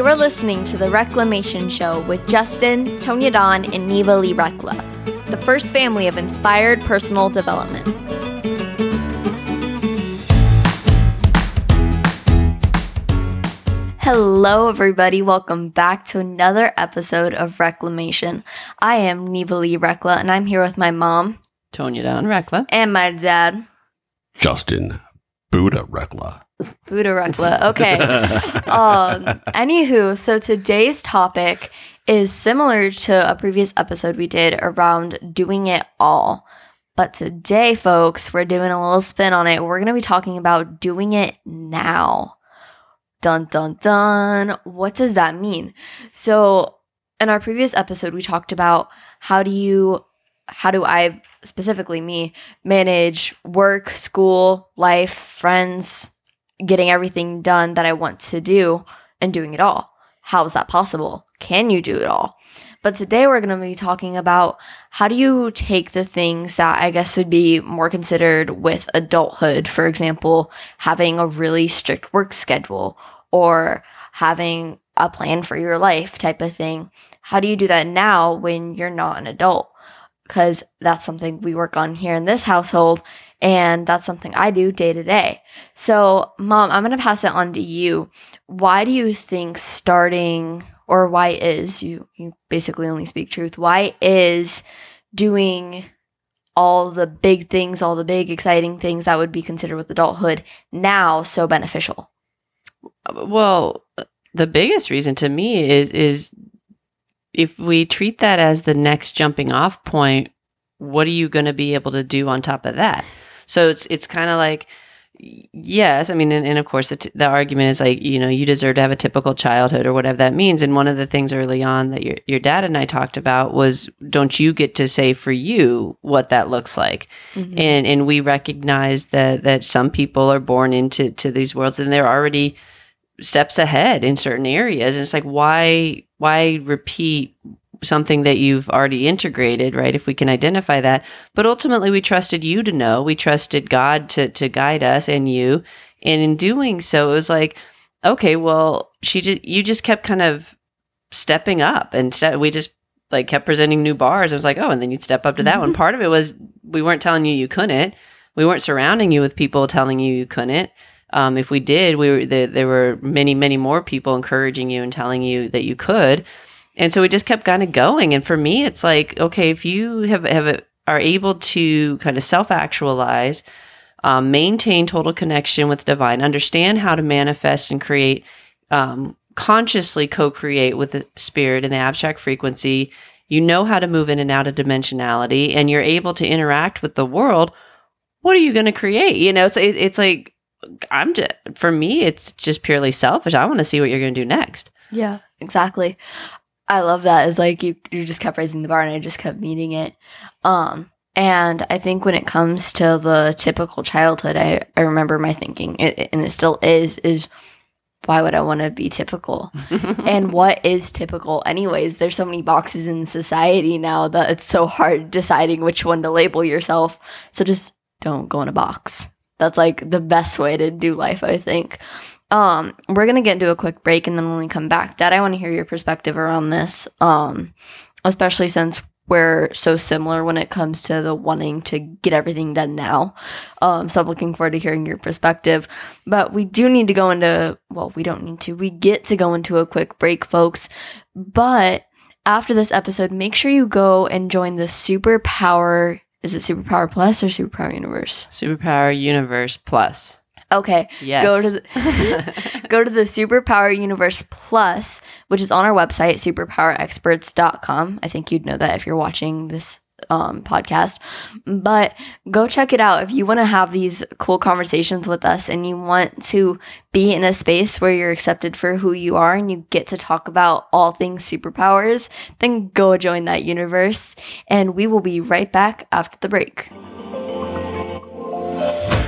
You're listening to the Reclamation Show with Justin, Tonya Don, and Neva Lee Rekla, the first family of inspired personal development. Hello, everybody. Welcome back to another episode of Reclamation. I am Neva Lee Rekla, and I'm here with my mom Tonya Don Rekla. and my dad, Justin Buddha Rekla. Buddha Rekla. Okay. um, anywho, so today's topic is similar to a previous episode we did around doing it all. But today, folks, we're doing a little spin on it. We're going to be talking about doing it now. Dun dun dun. What does that mean? So, in our previous episode, we talked about how do you, how do I, specifically me, manage work, school, life, friends, getting everything done that I want to do and doing it all. How is that possible? Can you do it all? But today we're going to be talking about how do you take the things that I guess would be more considered with adulthood, for example, having a really strict work schedule or having a plan for your life type of thing. How do you do that now when you're not an adult? Because that's something we work on here in this household and that's something I do day to day. So, mom, I'm going to pass it on to you. Why do you think starting or why is you you basically only speak truth. Why is doing all the big things, all the big exciting things that would be considered with adulthood now so beneficial? Well, the biggest reason to me is is if we treat that as the next jumping off point, what are you going to be able to do on top of that? So it's it's kind of like yes, I mean, and, and of course the t- the argument is like you know you deserve to have a typical childhood or whatever that means. And one of the things early on that your your dad and I talked about was don't you get to say for you what that looks like, Mm-hmm. and and we recognize that that some people are born into to these worlds and they're already steps ahead in certain areas and it's like why why repeat something that you've already integrated right if we can identify that. But ultimately we trusted you to know. We trusted god to to guide us and you and in doing so. It was like okay well she just you just kept kind of stepping up and ste- we just like kept presenting new bars. It was like oh and then you'd step up to that one. Part of it was we weren't telling you you couldn't. We weren't surrounding you with people telling you you couldn't. Um, if we did, we were there, there were many, many more people encouraging you and telling you that you could. And so we just kept kind of going. And for me, it's like, okay, if you have, have a, are able to kind of self actualize, um, maintain total connection with the divine, understand how to manifest and create, um, consciously co create with the spirit and the abstract frequency, you know how to move in and out of dimensionality, and you're able to interact with the world. What are you going to create? You know, it's, it, it's like, I'm just for me, it's just purely selfish. I want to see what you're going to do next. Yeah, exactly. I love that. Is like you you just kept raising the bar and I just kept meeting it. Um and I think when it comes to the typical childhood, I, I remember my thinking, it, and it still is, is why would I want to be typical? and what is typical, anyways? There's so many boxes in society now that it's so hard deciding which one to label yourself. So just don't go in a box. That's like the best way to do life, I think. Um, we're gonna get into a quick break, and then when we come back, Dad, I want to hear your perspective around this. Um, especially since we're so similar when it comes to the wanting to get everything done now. Um, so I'm looking forward to hearing your perspective. But we do need to go into well, we don't need to. We get to go into a quick break, folks. But after this episode, make sure you go and join the Superpower. Is it Superpower Plus or Superpower Universe? Superpower Universe Plus. Okay, Yes. go to the go to the Superpower Universe Plus, which is on our website, superpowerexperts.com. I think you'd know that if you're watching this um, podcast. But go check it out if you want to have these cool conversations with us and you want to be in a space where you're accepted for who you are and you get to talk about all things superpowers, then go join that universe. And we will be right back after the break.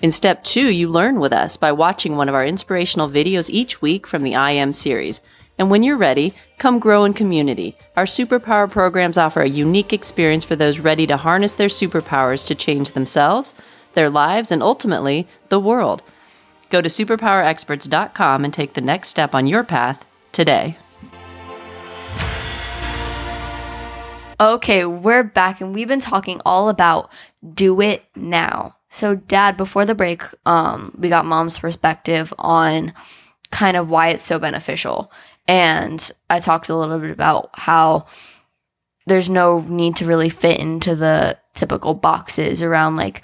In step two, you learn with us by watching one of our inspirational videos each week from the I Am series. And when you're ready, come grow in community. Our superpower programs offer a unique experience for those ready to harness their superpowers to change themselves, their lives, and ultimately the world. Go to superpowerexperts.com and take the next step on your path today. Okay, we're back and we've been talking all about do it now. So dad, before the break, um we got mom's perspective on kind of why it's so beneficial. And I talked a little bit about how there's no need to really fit into the typical boxes around like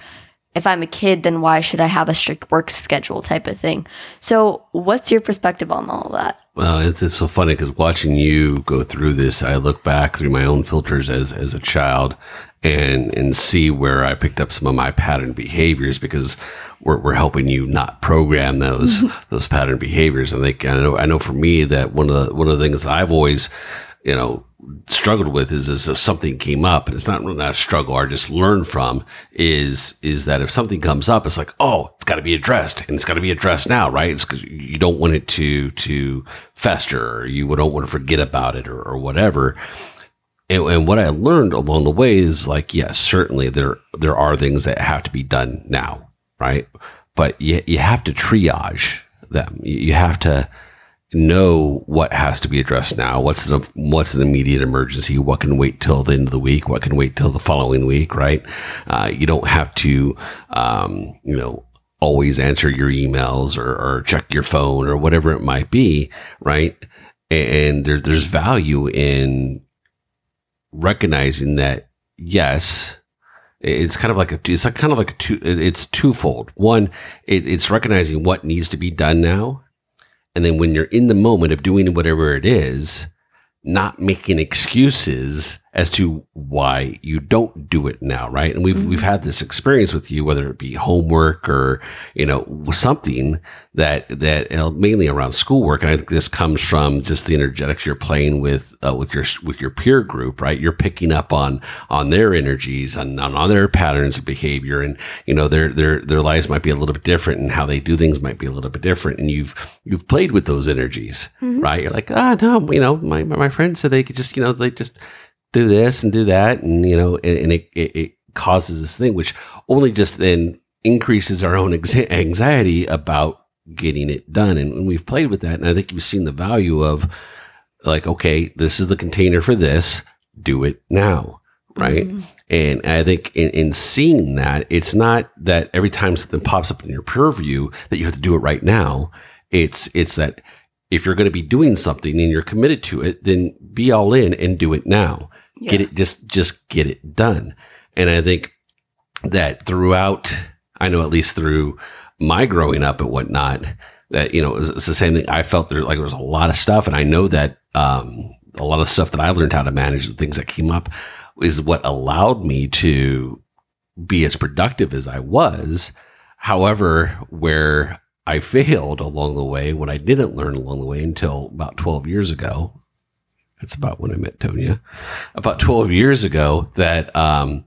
if I'm a kid, then why should I have a strict work schedule type of thing? So, what's your perspective on all that? Well, it's, it's so funny because watching you go through this, I look back through my own filters as as a child and and see where I picked up some of my pattern behaviors because we're, we're helping you not program those mm-hmm. those pattern behaviors. And they, I know I know for me that one of the one of the things that I've always you know struggled with is, is if something came up and it's not really not a struggle or just learn from is is that if something comes up it's like oh it's got to be addressed and it's got to be addressed now right? It's because you don't want it to to fester or you don't want to forget about it or, or whatever and, and what i learned along the way is like yes certainly there there are things that have to be done now right but you, you have to triage them you, you have to know what has to be addressed now. What's an what's an immediate emergency? What can wait till the end of the week? What can wait till the following week? Right? Uh, you don't have to, um, you know, always answer your emails or, or check your phone or whatever it might be. Right? And there, there's value in recognizing that. Yes, it's kind of like a it's kind of like a two it's twofold one it, it's recognizing what needs to be done now and then when you're in the moment of doing whatever it is, not making excuses as to why you don't do it now, right? And we've mm-hmm. we've had this experience with you, whether it be homework or you know something that that you know, mainly around schoolwork. And I think this comes from just the energetics you're playing with uh, with your with your peer group, right? You're picking up on on their energies and on, on their patterns of behavior, and you know their their their lives might be a little bit different, and how they do things might be a little bit different. And you've you've played with those energies, mm-hmm. right? You're like, ah, oh, no, you know, my my friend said they could just you know they just do this and do that, and you know, and, and it, it, it causes this thing, which only just then increases our own anxiety about getting it done. And we've played with that, and I think you've seen the value of like, okay, this is the container for this. Do it now, right? Mm-hmm. And I think in, in seeing that, it's not that every time something pops up in your purview that you have to do it right now. It's it's that if you're going to be doing something and you're committed to it, then be all in and do it now. Yeah. Get it just just get it done. And I think that throughout, I know at least through my growing up and whatnot, that you know it's, it's the same thing. I felt there like there was a lot of stuff, and I know that um, a lot of stuff that I learned how to manage the things that came up is what allowed me to be as productive as I was. However, where I failed along the way, what I didn't learn along the way until about 12 years ago, that's about when I met Tonya. About 12 years ago, that um,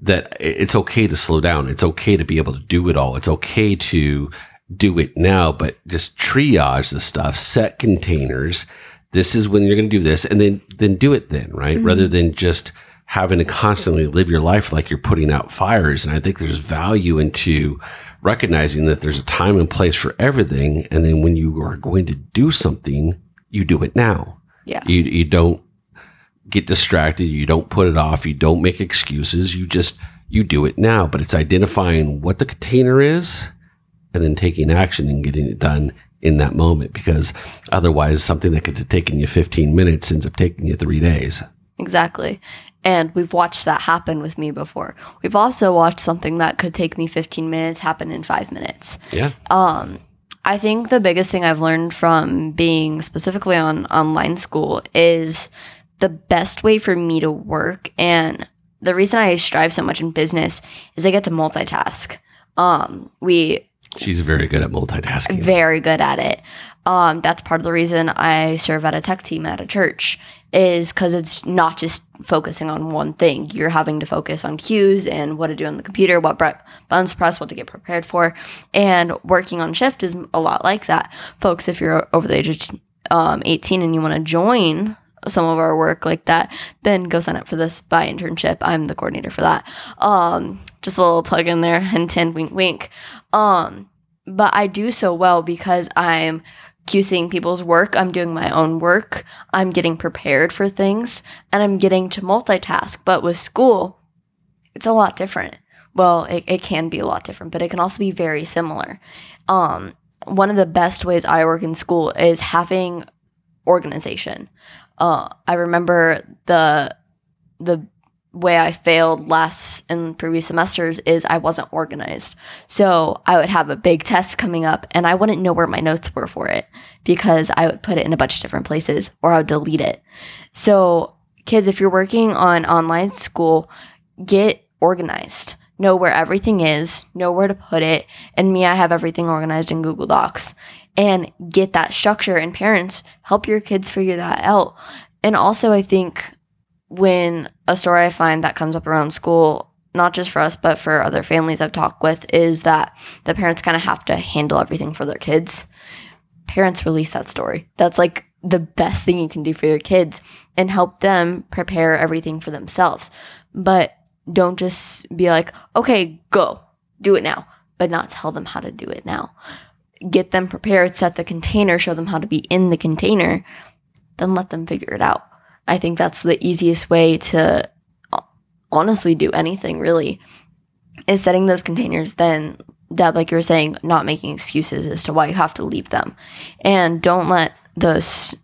that it's okay to slow down. It's okay to be able to do it all. It's okay to do it now, but just triage the stuff, set containers. This is when you're going to do this, and then then do it then, right? Mm-hmm. Rather than just having to constantly live your life like you're putting out fires. And I think there's value into recognizing that there's a time and place for everything, and then when you are going to do something, you do it now. Yeah. You you don't get distracted, you don't put it off, you don't make excuses, you just you do it now, but it's identifying what the container is and then taking action and getting it done in that moment because otherwise something that could have taken you 15 minutes ends up taking you 3 days. Exactly. And we've watched that happen with me before. We've also watched something that could take me 15 minutes happen in 5 minutes. Yeah. Um I think the biggest thing I've learned from being specifically on online school is the best way for me to work and the reason I strive so much in business is I get to multitask. Um, we She's very good at multitasking. very good at it. Um, that's part of the reason I serve at a tech team at a church is because it's not just focusing on one thing. You're having to focus on cues and what to do on the computer, what bre- buttons to press, what to get prepared for, and working on shift is a lot like that, folks. If you're over the age of um, 18 and you want to join some of our work like that, then go sign up for this by internship. I'm the coordinator for that. Um, just a little plug in there and 10 wink wink. Um, but I do so well because I'm QCing people's work, I'm doing my own work, I'm getting prepared for things, and I'm getting to multitask. But with school, it's a lot different. Well, it, it can be a lot different, but it can also be very similar. Um, one of the best ways I work in school is having organization. Uh, I remember the the way I failed last in previous semesters is I wasn't organized. So I would have a big test coming up and I wouldn't know where my notes were for it because I would put it in a bunch of different places or I would delete it. So kids, if you're working on online school, get organized. Know where everything is, know where to put it. And me, I have everything organized in Google Docs and get that structure. And parents, help your kids figure that out. And also, I think when a story I find that comes up around school, not just for us, but for other families I've talked with, is that the parents kind of have to handle everything for their kids. Parents release that story. That's like the best thing you can do for your kids and help them prepare everything for themselves. But don't just be like, okay, go, do it now, but not tell them how to do it now. Get them prepared, set the container, show them how to be in the container, then let them figure it out. I think that's the easiest way to uh, honestly do anything really is setting those containers. Then dad like you were saying not making excuses as to why you have to leave them. And don't let those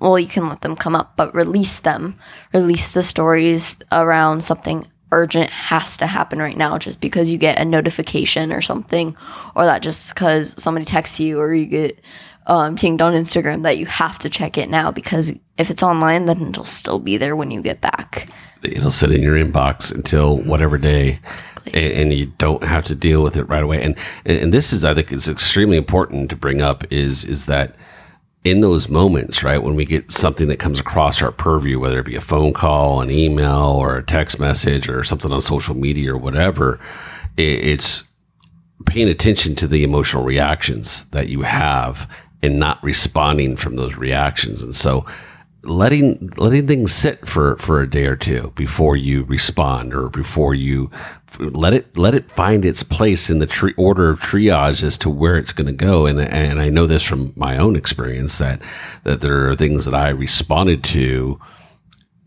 well you can let them come up but release them. Release the stories around something urgent has to happen right now just because you get a notification or something or that just because somebody texts you or you get um, pinged on Instagram that you have to check it now because if it's online, then it'll still be there when you get back. It'll sit in your inbox until whatever day, exactly. and, and, you don't have to deal with it right away. And and this is, I think, is extremely important to bring up is is that in those moments, right, when we get something that comes across our purview, whether it be a phone call, an email, or a text message, or something on social media or whatever, it, it's paying attention to the emotional reactions that you have and not responding from those reactions. And so letting letting things sit for for a day or two before you respond or before you let it let it find its place in the order of triage as to where it's going to go and and I know this from my own experience that that there are things that I responded to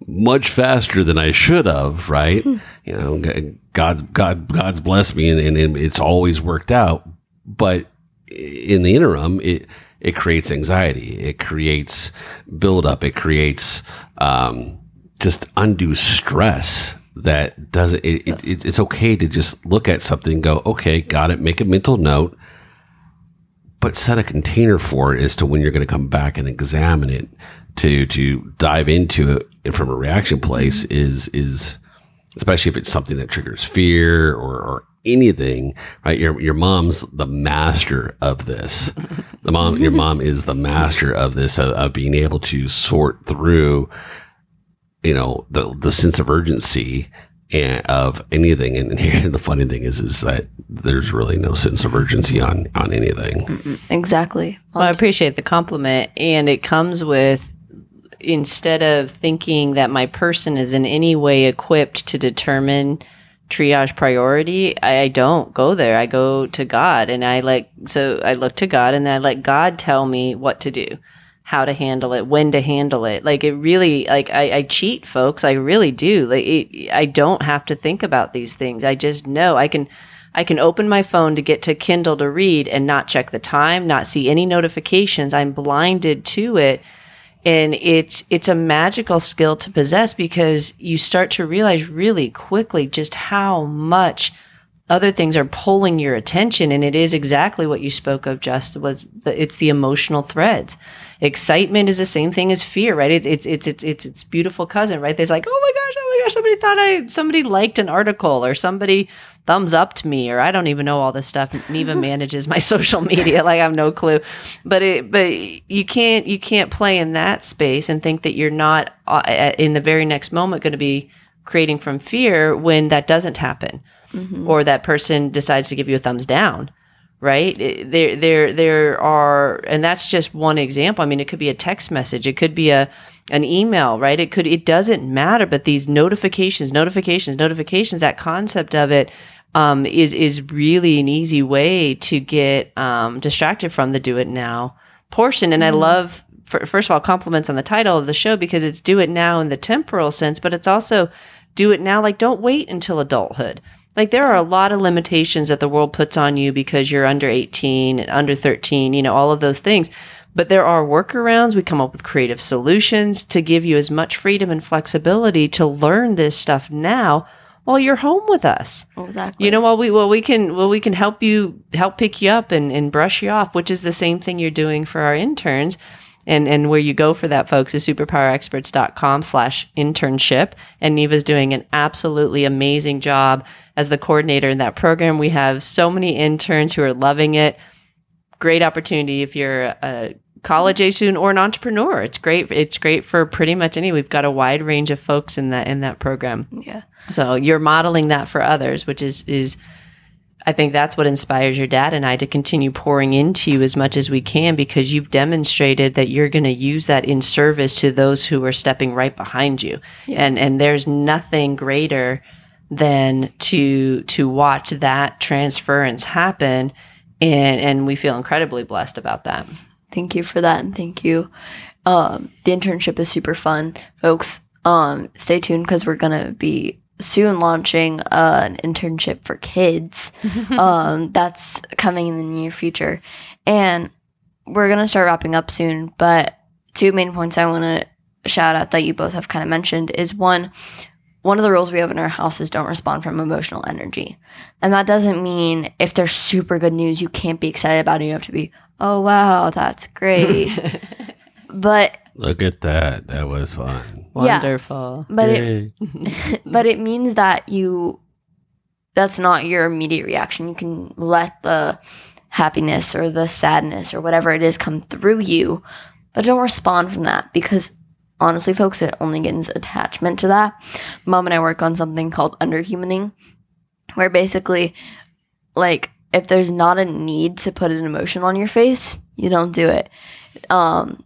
much faster than I should have right hmm. you know God God God's blessed me and, and it's always worked out but in the interim it it creates anxiety. It creates buildup. It creates um, just undue stress that doesn't. It, it, it's okay to just look at something and go, okay, got it. Make a mental note, but set a container for it as to when you're going to come back and examine it. To to dive into it from a reaction place is is especially if it's something that triggers fear or, or anything, right? Your your mom's the master of this. The mom, your mom is the master of this of, of being able to sort through, you know, the the sense of urgency and of anything. And here, the funny thing is, is that there's really no sense of urgency on on anything. Exactly. Well, I appreciate the compliment, and it comes with instead of thinking that my person is in any way equipped to determine triage priority, I, don't go there. I go to God and I like, so I look to God and then I let God tell me what to do, how to handle it, when to handle it. Like it really, like I, I cheat folks. I really do. Like it, I don't have to think about these things. I just know I can, I can open my phone to get to Kindle to read and not check the time, not see any notifications. I'm blinded to it and it's it's a magical skill to possess because you start to realize really quickly just how much other things are pulling your attention. And it is exactly what you spoke of just was the, it's the emotional threads. Excitement is the same thing as fear right? It's it's it's it's it's, it's beautiful cousin right? There's like oh my gosh oh my gosh, somebody thought I somebody liked an article or somebody thumbs up to me or I don't even know all this stuff. Neva manages my social media like I have no clue. But it but you can't you can't play in that space and think that you're not uh, in the very next moment going to be creating from fear when that doesn't happen Mhm. or that person decides to give you a thumbs down right It- there there there are and that's just one example i mean it could be a text message it could be a an email right it could it doesn't matter but these notifications notifications notifications that concept of it um, is is really an easy way to get um, distracted from the do it now portion. And i love fir- first of all compliments on the title of the show because it's do it now in the temporal sense but it's also do it now like don't wait until adulthood. Like there are a lot of limitations that the world puts on you because you're under 18 and under 13 you know all of those things. But there are workarounds. We come up with creative solutions to give you as much freedom and flexibility to learn this stuff now while you're home with us. Exactly. you know while we well we can well we can help you help pick you up and, and brush you off which is the same thing you're doing for our interns. And and where you go for that folks is superpowerexperts.com slash internship. And neva's doing an absolutely amazing job as the coordinator in that program. We have so many interns who are loving it. Great opportunity if you're a college age student or an entrepreneur it's great it's great for pretty much any we've got a wide range of folks in that in that program yeah. so you're modeling that for others, which is is I think that's what inspires your dad and I to continue pouring into you as much as we can because you've demonstrated that you're going to use that in service to those who are stepping right behind you. Yeah. And and there's nothing greater than to to watch that transference happen and and we feel incredibly blessed about that. Thank you for that, and thank you. Um, the internship is super fun, folks. Um, stay tuned because we're gonna be soon launching uh, an internship for kids. um, that's coming in the near future, and we're gonna start wrapping up soon. But two main points I want to shout out that you both have kind of mentioned is one. One of the rules we have in our house is don't respond from emotional energy. And that doesn't mean if there's super good news, you can't be excited about it. You have to be, oh, wow, that's great. but Look at that. That was fun. Yeah. Wonderful. but it but it means that you that's not your immediate reaction. You can let the happiness or the sadness or whatever it is come through you, but don't respond from that because honestly, folks, it only gains attachment to that. Mom and I work on something called underhumaning, where basically, like, if there's not a need to put an emotion on your face, you don't do it. Um,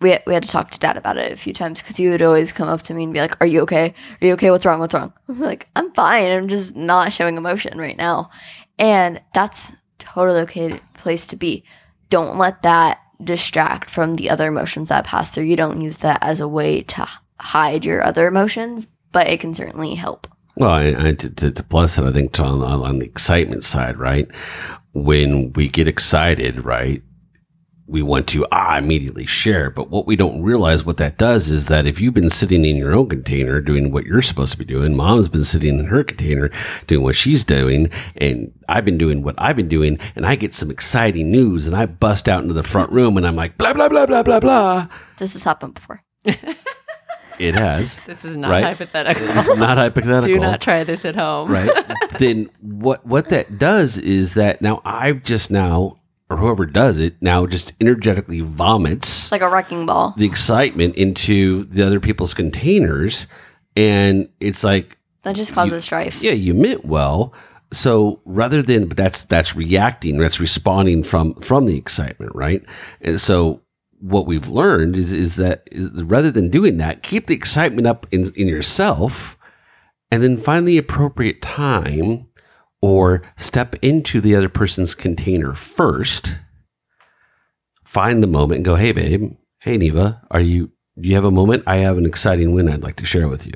we, we had to talk to dad about it a few times because he would always come up to me and be like, Are you okay? Are you okay? What's wrong? What's wrong? I'm like, I'm fine. I'm just not showing emotion right now. And that's totally okay place to be. Don't let that distract from the other emotions that pass through. You don't use that as a way to hide your other emotions, but it can certainly help. Well, I, I, to, to, plus it, I think on, on the excitement side, right? When we get excited, right? We want to ah, immediately share. But what we don't realize what that does is that if you've been sitting in your own container doing what you're supposed to be doing, mom's been sitting in her container doing what she's doing, and I've been doing what I've been doing, and I get some exciting news and I bust out into the front room and I'm like, blah, blah, blah, blah, blah, blah. This has happened before. It has. This is not Right. hypothetical. It's not hypothetical. Do not try this at home. right then what what that does is that now i've just now or whoever does it now just energetically vomits like a wrecking ball. the excitement into the other people's containers and it's like That just causes strife. yeah you meant well so rather than but that's that's reacting that's responding from from the excitement right and so what we've learned is is that is rather than doing that keep the excitement up in in yourself and then find the appropriate time or step into the other person's container first find the moment and go hey babe. Hey neva. Are you do you have a moment? I have an exciting win i'd like to share with you.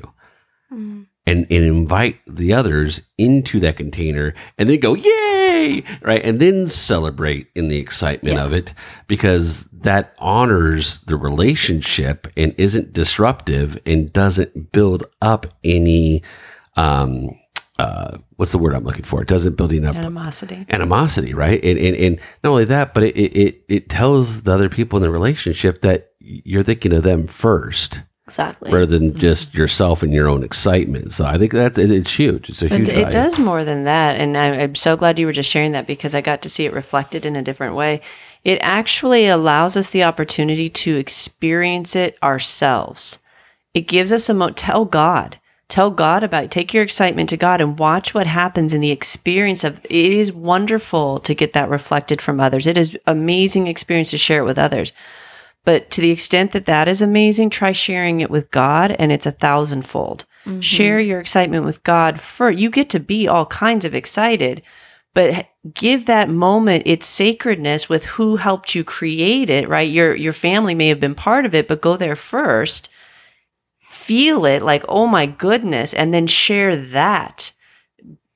Mhm. and, and invite the others into that container and they go yay! Right? And then celebrate in the excitement Yeah. of it because that honors the relationship and isn't disruptive and doesn't build up any um uh what's the word i'm looking for it doesn't building up Animosity. animosity, right? And, and, and not only that, but it, it, it tells the other people in the relationship that you're thinking of them first. Exactly. rather than just yourself and your own excitement. So I think that it, it's huge. It's a huge. It, it does more than that. And I, I'm so glad you were just sharing that because I got to see it reflected in a different way. It actually allows us the opportunity to experience it ourselves. It gives us a mo- tell God, tell God about it. Take your excitement to God and watch what happens in the experience of it is wonderful to get that reflected from others. It is amazing experience to share it with others. But to the extent that that is amazing, try sharing it with God and it's a thousandfold. Mhm. Share your excitement with God for you get to be all kinds of excited, but give that moment its sacredness with who helped you create it, right? Your your family may have been part of it, but go there first. Feel it like, "Oh my goodness," and then share that.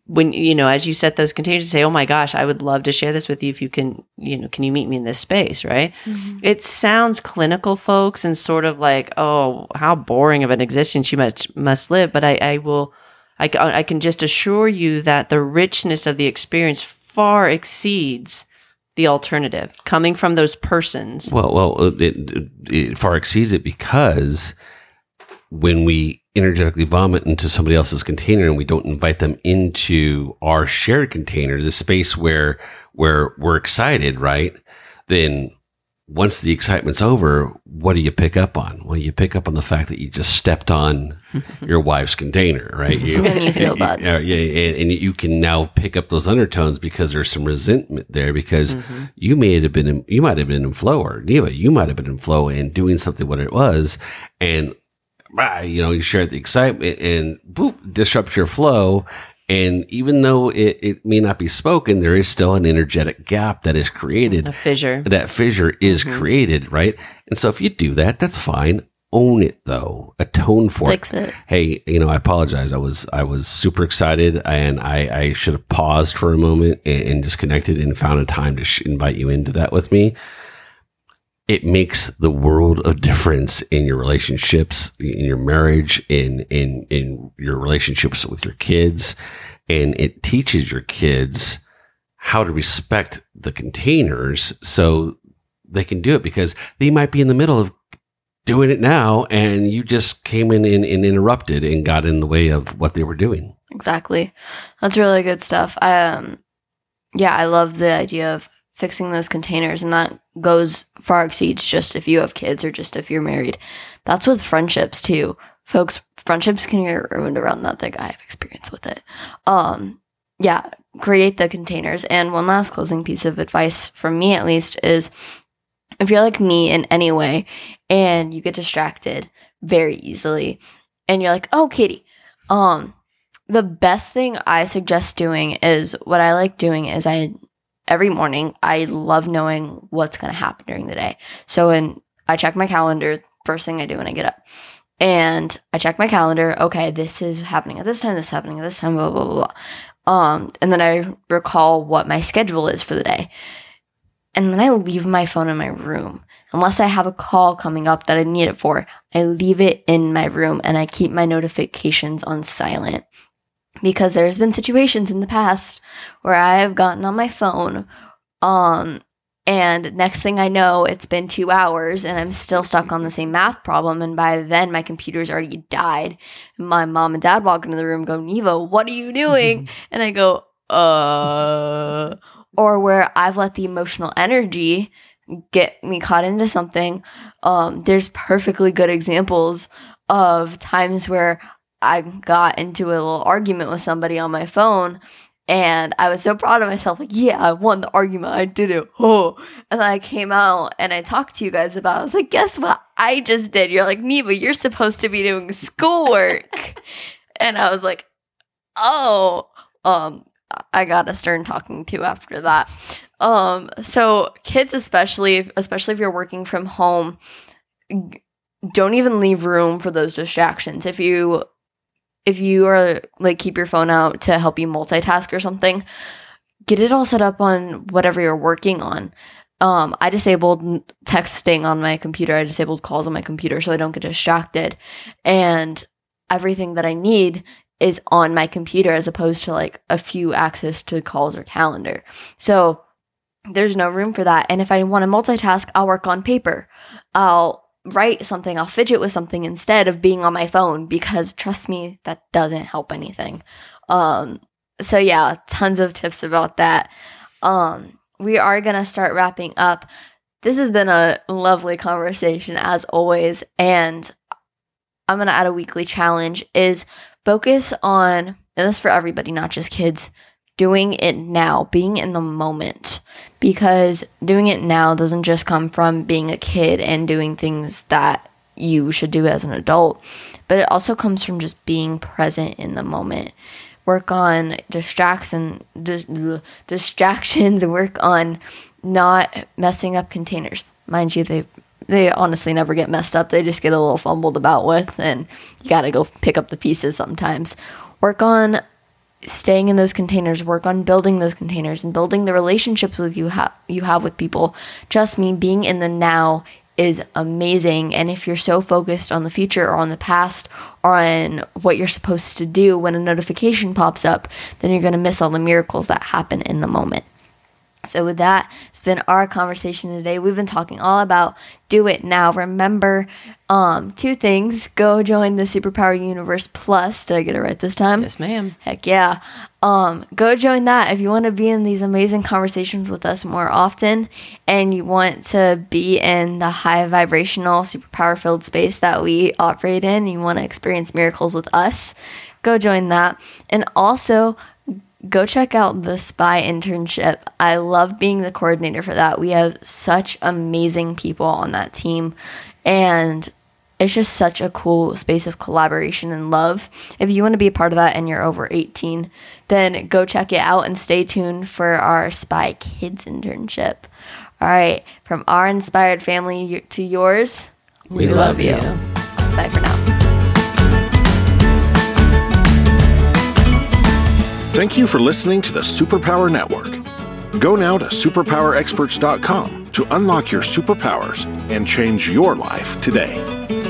When you know as you set those containers say oh my gosh i would love to share this with you if you can you know can you meet me in this space right? Mhm. it sounds clinical folks and sort of like oh how boring of an existence you must must live but i, I will I, I can just assure you that the richness of the experience far exceeds the alternative coming from those persons. Well, well, it, it, it far exceeds it because when we energetically vomit into somebody else's container and we don't invite them into our shared container, the space where where we're excited, right? Then once the excitement's over, what do you pick up on? Well, you pick up on the fact that you just stepped on your wife's container, right? You, And you feel bad. Yeah, yeah, and, and you can now pick up those undertones because there's some resentment there because Mhm. you may have been in, you might have been in flow or Neva, you might have been in flow and doing something what it was and ah, you know you share the excitement and boop disrupt your flow. And even though it, it may not be spoken there is still an energetic gap that is created. A fissure. That fissure is Mhm. created right? And so if you do that that's fine. Own it though. Atone for it. Fix it. hey you know i apologize. I was i was super excited and i i should have paused for a moment and, and disconnected and found a time to sh- invite you into that with me it makes the world of difference in your relationships in your marriage in in in your relationships with your kids and it teaches your kids how to respect the containers so they can do it because they might be in the middle of doing it now and you just came in and, and interrupted and got in the way of what they were doing Exactly. That's really good stuff. Um yeah, I love the idea of fixing those containers and that goes far exceeds just if you have kids or just if you're married. That's with friendships too. Folks, friendships can get ruined around that thing. I have experience with it. Um yeah, create the containers. And one last closing piece of advice from me at least is if you're like me in any way and you get distracted very easily and you're like, "Oh, Katie, um the best thing I suggest doing is what I like doing is I every morning I love knowing what's going to happen during the day. So when I check my calendar first thing I do when I get up. And I check my calendar, okay, this is happening at this time, this is happening at this time, blah blah blah. blah. Um and then I recall what my schedule is for the day. And then I leave my phone in my room. Unless I have a call coming up that I need it for, I leave it in my room and I keep my notifications on silent because there's been situations in the past where I have gotten on my phone um and next thing I know it's been 2 hours and I'm still stuck on the same math problem and by then my computer's already died. My mom and dad walk into the room go, "Neva, what are you doing?" and I go, "Uh or where I've let the emotional energy get me caught into something. Um, there's perfectly good examples of times where I got into a little argument with somebody on my phone and I was so proud of myself, like, yeah, I won the argument. I did it. Oh. And then I came out and I talked to you guys about it. I was like, guess what I just did? You're like, Neva, you're supposed to be doing schoolwork. and I was like, oh. Um, I got a stern talking to after that. Um, so kids especially especially if you're working from home, g- don't even leave room for those distractions. If you if you are like keep your phone out to help you multitask or something, get it all set up on whatever you're working on. Um, I disabled texting on my computer. I disabled calls on my computer so I don't get distracted. And everything that I need is on my computer as opposed to like a few access to calls or calendar. So there's no room for that. And if I want to multitask, I'll work on paper. I'll write something, I'll fidget with something instead of being on my phone because trust me, that doesn't help anything. Um, so yeah, tons of tips about that. Um, we are gonna start wrapping up. This has been a lovely conversation as always, and I'm gonna add a weekly challenge is focus on, and this for everybody, not just kids, doing it now, being in the moment. Because doing it now doesn't just come from being a kid and doing things that you should do as an adult, but it also comes from just being present in the moment. Work on distractions, dis- distractions and work on not messing up containers. Mind you, they they honestly never get messed up. They just get a little fumbled about with, and you got to go pick up the pieces sometimes. Work on staying in those containers. Work on building those containers and building the relationships with you have you have with people. Trust me, being in the now is amazing. And if you're so focused on the future or on the past or on what you're supposed to do when a notification pops up, then you're going to miss all the miracles that happen in the moment. So, with that, it's been our conversation today. We've been talking all about do it now. Remember um, two things go join the Superpower Universe Plus. Did I get it right this time? Yes, ma'am. Heck yeah. Um, go join that if you want to be in these amazing conversations with us more often and you want to be in the high vibrational, superpower filled space that we operate in. You want to experience miracles with us. Go join that. And also, go check out the spy internship. I love being the coordinator for that. We have such amazing people on that team and it's just such a cool space of collaboration and love. If you want to be a part of that and you're over 18, then go check it out and stay tuned for our Spy Kids internship. All right, from our inspired family to yours, We love you. Bye for now. Thank you for listening to the Superpower Network. Go now to superpowerexperts.com to unlock your superpowers and change your life today.